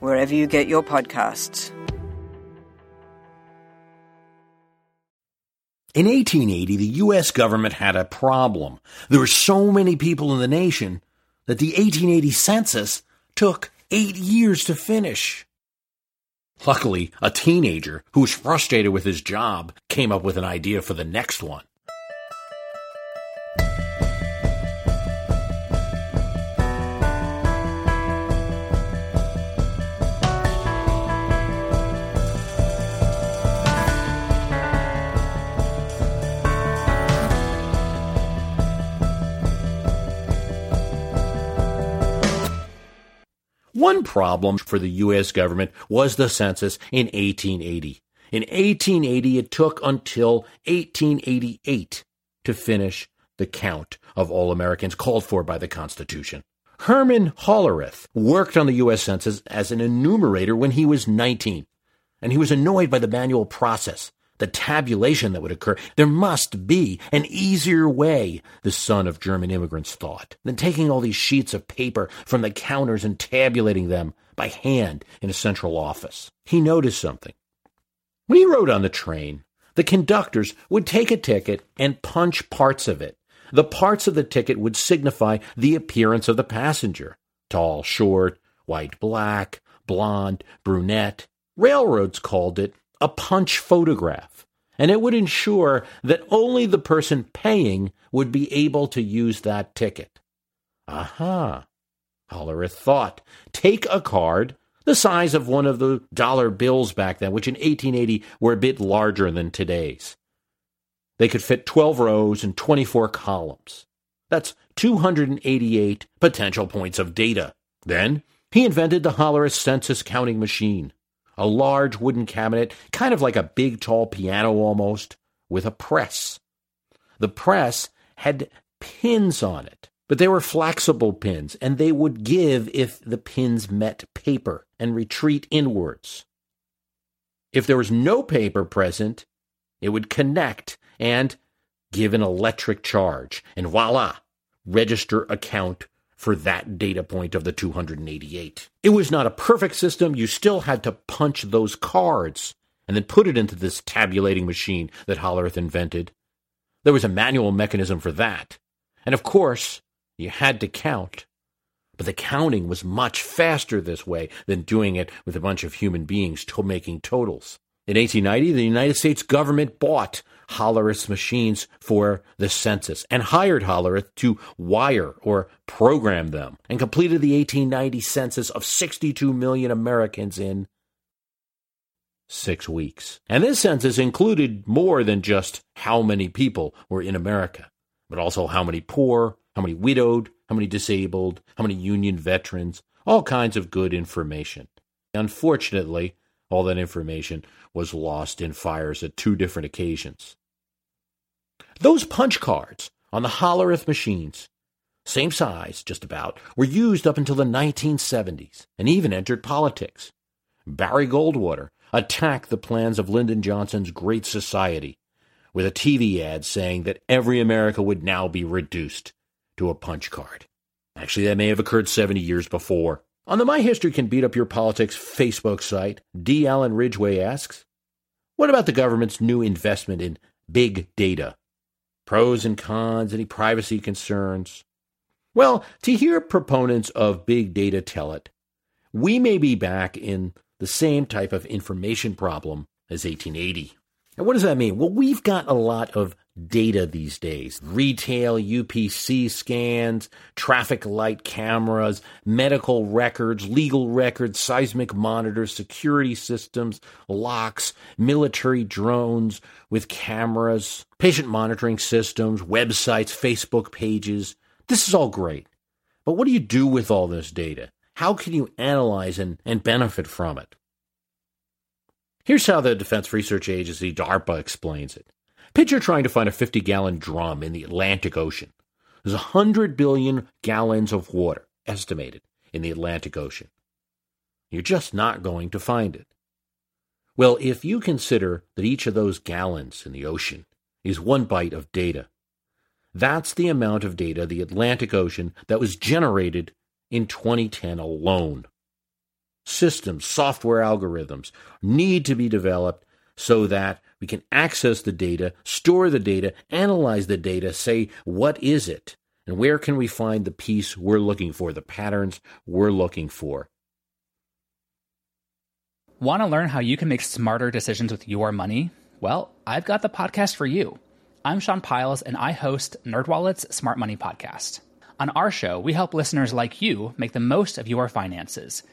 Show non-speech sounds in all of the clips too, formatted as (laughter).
wherever you get your podcasts. In 1880, the U.S. government had a problem. There were so many people in the nation that the 1880 census took eight years to finish. Luckily, a teenager who was frustrated with his job came up with an idea for the next one. One problem for the U.S. government was the census in 1880. In 1880, it took until 1888 to finish the count of all Americans called for by the Constitution. Herman Hollerith worked on the U.S. Census as an enumerator when he was 19, and he was annoyed by the manual process the tabulation that would occur. There must be an easier way, the son of German immigrants thought, than taking all these sheets of paper from the counters and tabulating them by hand in a central office. He noticed something. When he rode on the train, the conductors would take a ticket and punch parts of it. The parts of the ticket would signify the appearance of the passenger tall, short, white, black, blonde, brunette. Railroads called it a punch photograph, and it would ensure that only the person paying would be able to use that ticket. Aha! Hollerith thought. Take a card the size of one of the dollar bills back then, which in 1880 were a bit larger than today's. They could fit 12 rows and 24 columns. That's 288 potential points of data. Then he invented the Hollerith census counting machine a large wooden cabinet, kind of like a big tall piano almost, with a press. The press had pins on it, but they were flexible pins, and they would give if the pins met paper and retreat inwards. If there was no paper present, it would connect and give an electric charge, and voila, register a count for that data point of the 288. It was not a perfect system. You still had to punch those cards and then put it into this tabulating machine that Hollerith invented. There was a manual mechanism for that. And of course, you had to count. But the counting was much faster this way than doing it with a bunch of human beings to making totals. In 1890, the United States government bought Hollerith's machines for the census and hired Hollerith to wire or program them and completed the 1890 census of 62 million Americans in six weeks. And this census included more than just how many people were in America, but also how many poor, how many widowed, how many disabled, how many Union veterans, all kinds of good information. Unfortunately, all that information was lost in fires at two different occasions. Those punch cards on the Hollerith machines, same size just about, were used up until the 1970s and even entered politics. Barry Goldwater attacked the plans of Lyndon Johnson's Great Society with a TV ad saying that every America would now be reduced to a punch card. Actually, that may have occurred 70 years before. On the My History Can Beat Up Your Politics Facebook site, D. Allen Ridgway asks, What about the government's new investment in big data? Pros and cons, any privacy concerns? Well, to hear proponents of big data tell it, we may be back in the same type of information problem as 1880. And what does that mean? Well, we've got a lot of data these days retail UPC scans, traffic light cameras, medical records, legal records, seismic monitors, security systems, locks, military drones with cameras, patient monitoring systems, websites, Facebook pages. This is all great. But what do you do with all this data? How can you analyze and, and benefit from it? Here's how the Defense Research Agency, DARPA, explains it. Picture trying to find a 50 gallon drum in the Atlantic Ocean. There's 100 billion gallons of water estimated in the Atlantic Ocean. You're just not going to find it. Well, if you consider that each of those gallons in the ocean is one byte of data, that's the amount of data the Atlantic Ocean that was generated in 2010 alone. Systems, software algorithms need to be developed so that we can access the data, store the data, analyze the data, say, what is it? And where can we find the piece we're looking for, the patterns we're looking for? Want to learn how you can make smarter decisions with your money? Well, I've got the podcast for you. I'm Sean Pyles, and I host NerdWallet's Smart Money Podcast. On our show, we help listeners like you make the most of your finances –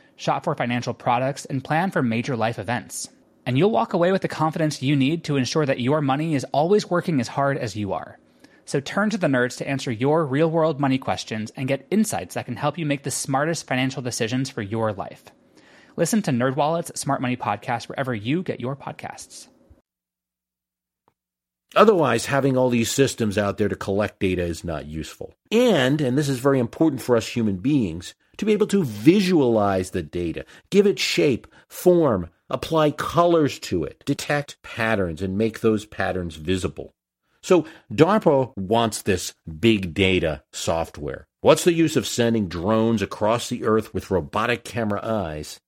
shop for financial products, and plan for major life events. And you'll walk away with the confidence you need to ensure that your money is always working as hard as you are. So turn to the nerds to answer your real world money questions and get insights that can help you make the smartest financial decisions for your life. Listen to NerdWallet's Smart Money Podcast wherever you get your podcasts. Otherwise, having all these systems out there to collect data is not useful. And, and this is very important for us human beings, to be able to visualize the data, give it shape, form, apply colors to it, detect patterns, and make those patterns visible. So DARPA wants this big data software. What's the use of sending drones across the earth with robotic camera eyes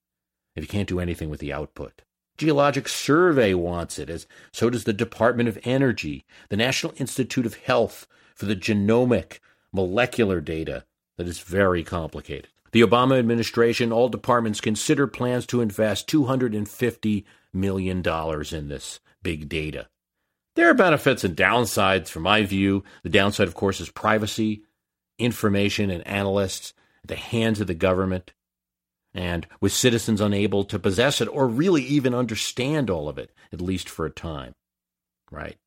if you can't do anything with the output? Geologic Survey wants it, as so does the Department of Energy, the National Institute of Health for the genomic molecular data that is very complicated. The Obama administration, all departments consider plans to invest $250 million in this big data. There are benefits and downsides from my view. The downside, of course, is privacy, information, and analysts at the hands of the government, and with citizens unable to possess it or really even understand all of it, at least for a time. Right?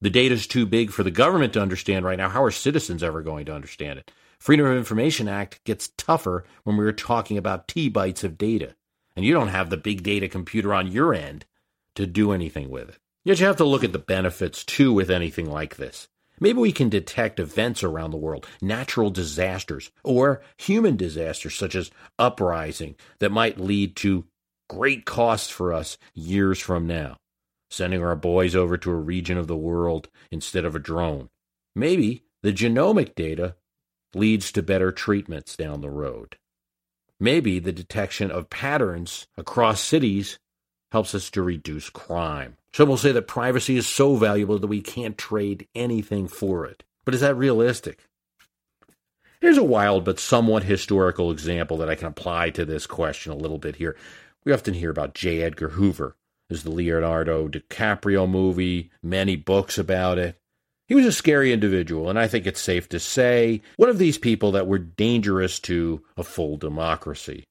The data is too big for the government to understand right now. How are citizens ever going to understand it? Freedom of Information Act gets tougher when we're talking about T bytes of data, and you don't have the big data computer on your end to do anything with it. Yet you have to look at the benefits too with anything like this. Maybe we can detect events around the world, natural disasters, or human disasters such as uprising that might lead to great costs for us years from now. Sending our boys over to a region of the world instead of a drone. Maybe the genomic data leads to better treatments down the road. Maybe the detection of patterns across cities helps us to reduce crime. Some will say that privacy is so valuable that we can't trade anything for it. But is that realistic? Here's a wild but somewhat historical example that I can apply to this question a little bit here. We often hear about J. Edgar Hoover. There's the Leonardo DiCaprio movie, many books about it. He was a scary individual, and I think it's safe to say one of these people that were dangerous to a full democracy.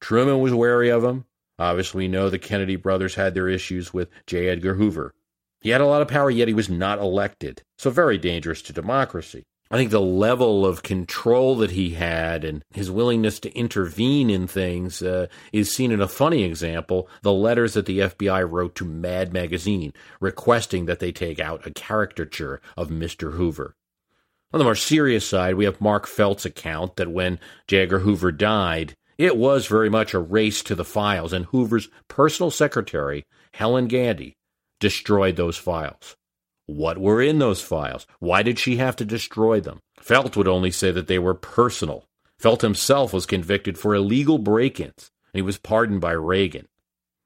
Truman was wary of him. Obviously, we know the Kennedy brothers had their issues with J. Edgar Hoover. He had a lot of power, yet he was not elected, so very dangerous to democracy. I think the level of control that he had and his willingness to intervene in things uh, is seen in a funny example the letters that the FBI wrote to Mad Magazine requesting that they take out a caricature of Mr. Hoover. On the more serious side, we have Mark Felt's account that when J. Edgar Hoover died, it was very much a race to the files, and Hoover's personal secretary, Helen Gandy, destroyed those files. What were in those files? Why did she have to destroy them? Felt would only say that they were personal. Felt himself was convicted for illegal break ins, and he was pardoned by Reagan.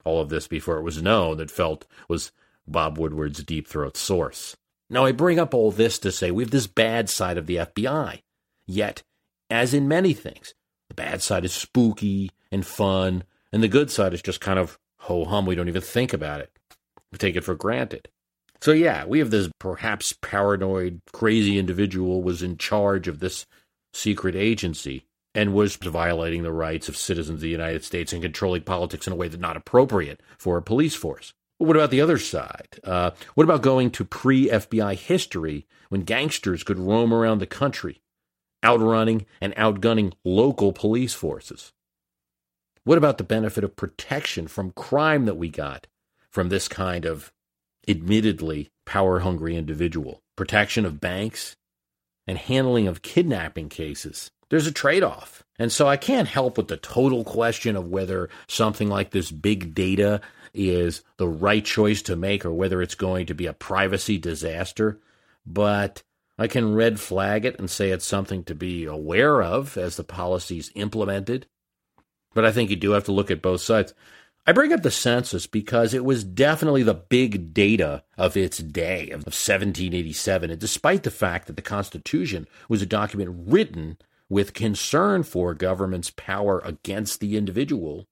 All of this before it was known that Felt was Bob Woodward's deep throat source. Now, I bring up all this to say we have this bad side of the FBI. Yet, as in many things, the bad side is spooky and fun, and the good side is just kind of ho hum. We don't even think about it. We take it for granted. So yeah, we have this perhaps paranoid, crazy individual was in charge of this secret agency and was violating the rights of citizens of the United States and controlling politics in a way that's not appropriate for a police force. What about the other side? Uh, what about going to pre FBI history when gangsters could roam around the country, outrunning and outgunning local police forces? What about the benefit of protection from crime that we got from this kind of admittedly power hungry individual? Protection of banks and handling of kidnapping cases. There's a trade off. And so I can't help with the total question of whether something like this big data is the right choice to make or whether it's going to be a privacy disaster. But I can red flag it and say it's something to be aware of as the policy's implemented. But I think you do have to look at both sides. I bring up the census because it was definitely the big data of its day, of 1787. And despite the fact that the Constitution was a document written with concern for government's power against the individual,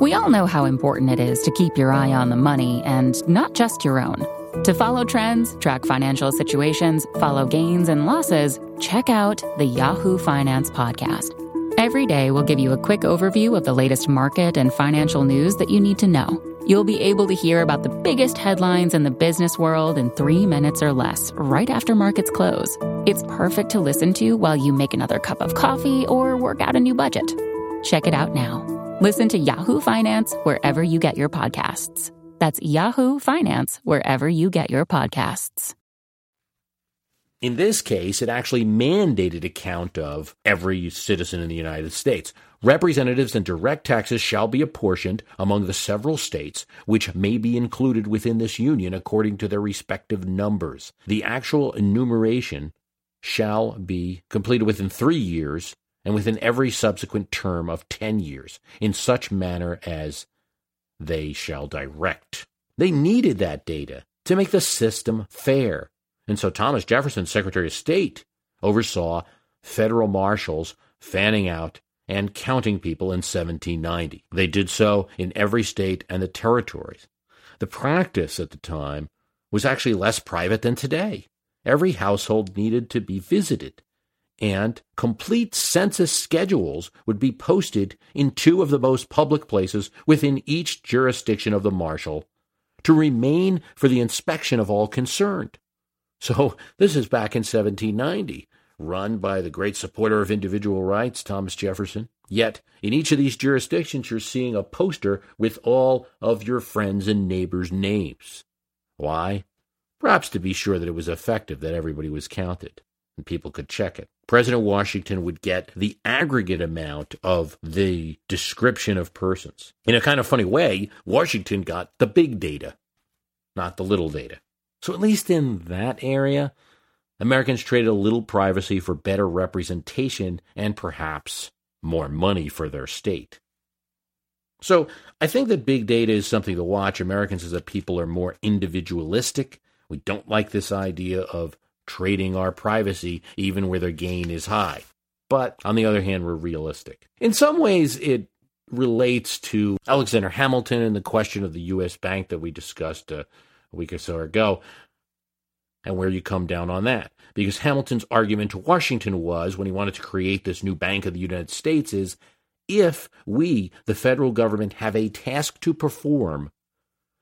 we all know how important it is to keep your eye on the money and not just your own. To follow trends, track financial situations, follow gains and losses, check out the Yahoo Finance Podcast. Every day, we'll give you a quick overview of the latest market and financial news that you need to know. You'll be able to hear about the biggest headlines in the business world in three minutes or less, right after markets close. It's perfect to listen to while you make another cup of coffee or work out a new budget. Check it out now. Listen to Yahoo Finance wherever you get your podcasts. That's Yahoo Finance wherever you get your podcasts. In this case, it actually mandated a count of every citizen in the United States. Representatives and direct taxes shall be apportioned among the several states which may be included within this union according to their respective numbers. The actual enumeration shall be completed within three years and within every subsequent term of ten years, in such manner as they shall direct. They needed that data to make the system fair and so Thomas Jefferson, Secretary of State, oversaw federal marshals fanning out and counting people in 1790. They did so in every state and the territories. The practice at the time was actually less private than today. Every household needed to be visited, and complete census schedules would be posted in two of the most public places within each jurisdiction of the marshal to remain for the inspection of all concerned. (laughs) So this is back in 1790, run by the great supporter of individual rights, Thomas Jefferson. Yet, in each of these jurisdictions, you're seeing a poster with all of your friends and neighbors' names. Why? Perhaps to be sure that it was effective, that everybody was counted, and people could check it. President Washington would get the aggregate amount of the description of persons. In a kind of funny way, Washington got the big data, not the little data. So, at least in that area, Americans traded a little privacy for better representation and perhaps more money for their state. So, I think that big data is something to watch. Americans as a people are more individualistic. We don't like this idea of trading our privacy even where the gain is high. But on the other hand, we're realistic. In some ways, it relates to Alexander Hamilton and the question of the U.S. bank that we discussed uh, a week or so ago, and where you come down on that. Because Hamilton's argument to Washington was, when he wanted to create this new Bank of the United States, is if we, the federal government, have a task to perform,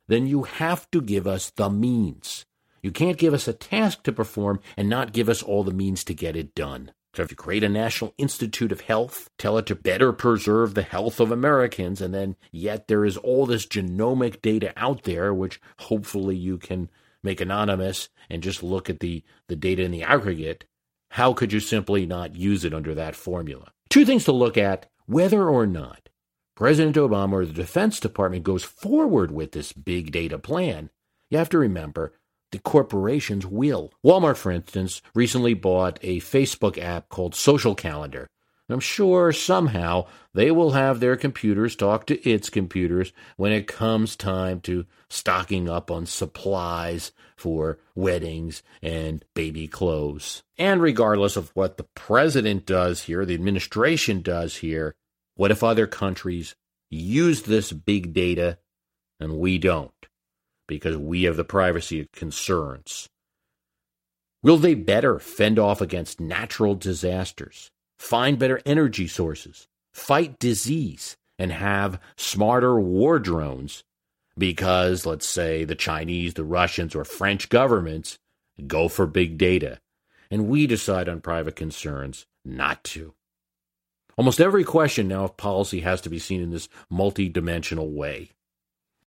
then you have to give us the means. You can't give us a task to perform and not give us all the means to get it done. So if you create a National Institute of Health, tell it to better preserve the health of Americans, and then yet there is all this genomic data out there, which hopefully you can make anonymous and just look at the, the data in the aggregate, how could you simply not use it under that formula? Two things to look at whether or not President Obama or the Defense Department goes forward with this big data plan. You have to remember the corporations will. Walmart, for instance, recently bought a Facebook app called Social Calendar. I'm sure somehow they will have their computers talk to its computers when it comes time to stocking up on supplies for weddings and baby clothes. And regardless of what the president does here, the administration does here, what if other countries use this big data and we don't because we have the privacy concerns? Will they better fend off against natural disasters, find better energy sources, fight disease, and have smarter war drones because, let's say, the Chinese, the Russians, or French governments go for big data, and we decide on private concerns not to? Almost every question now of policy has to be seen in this multidimensional way.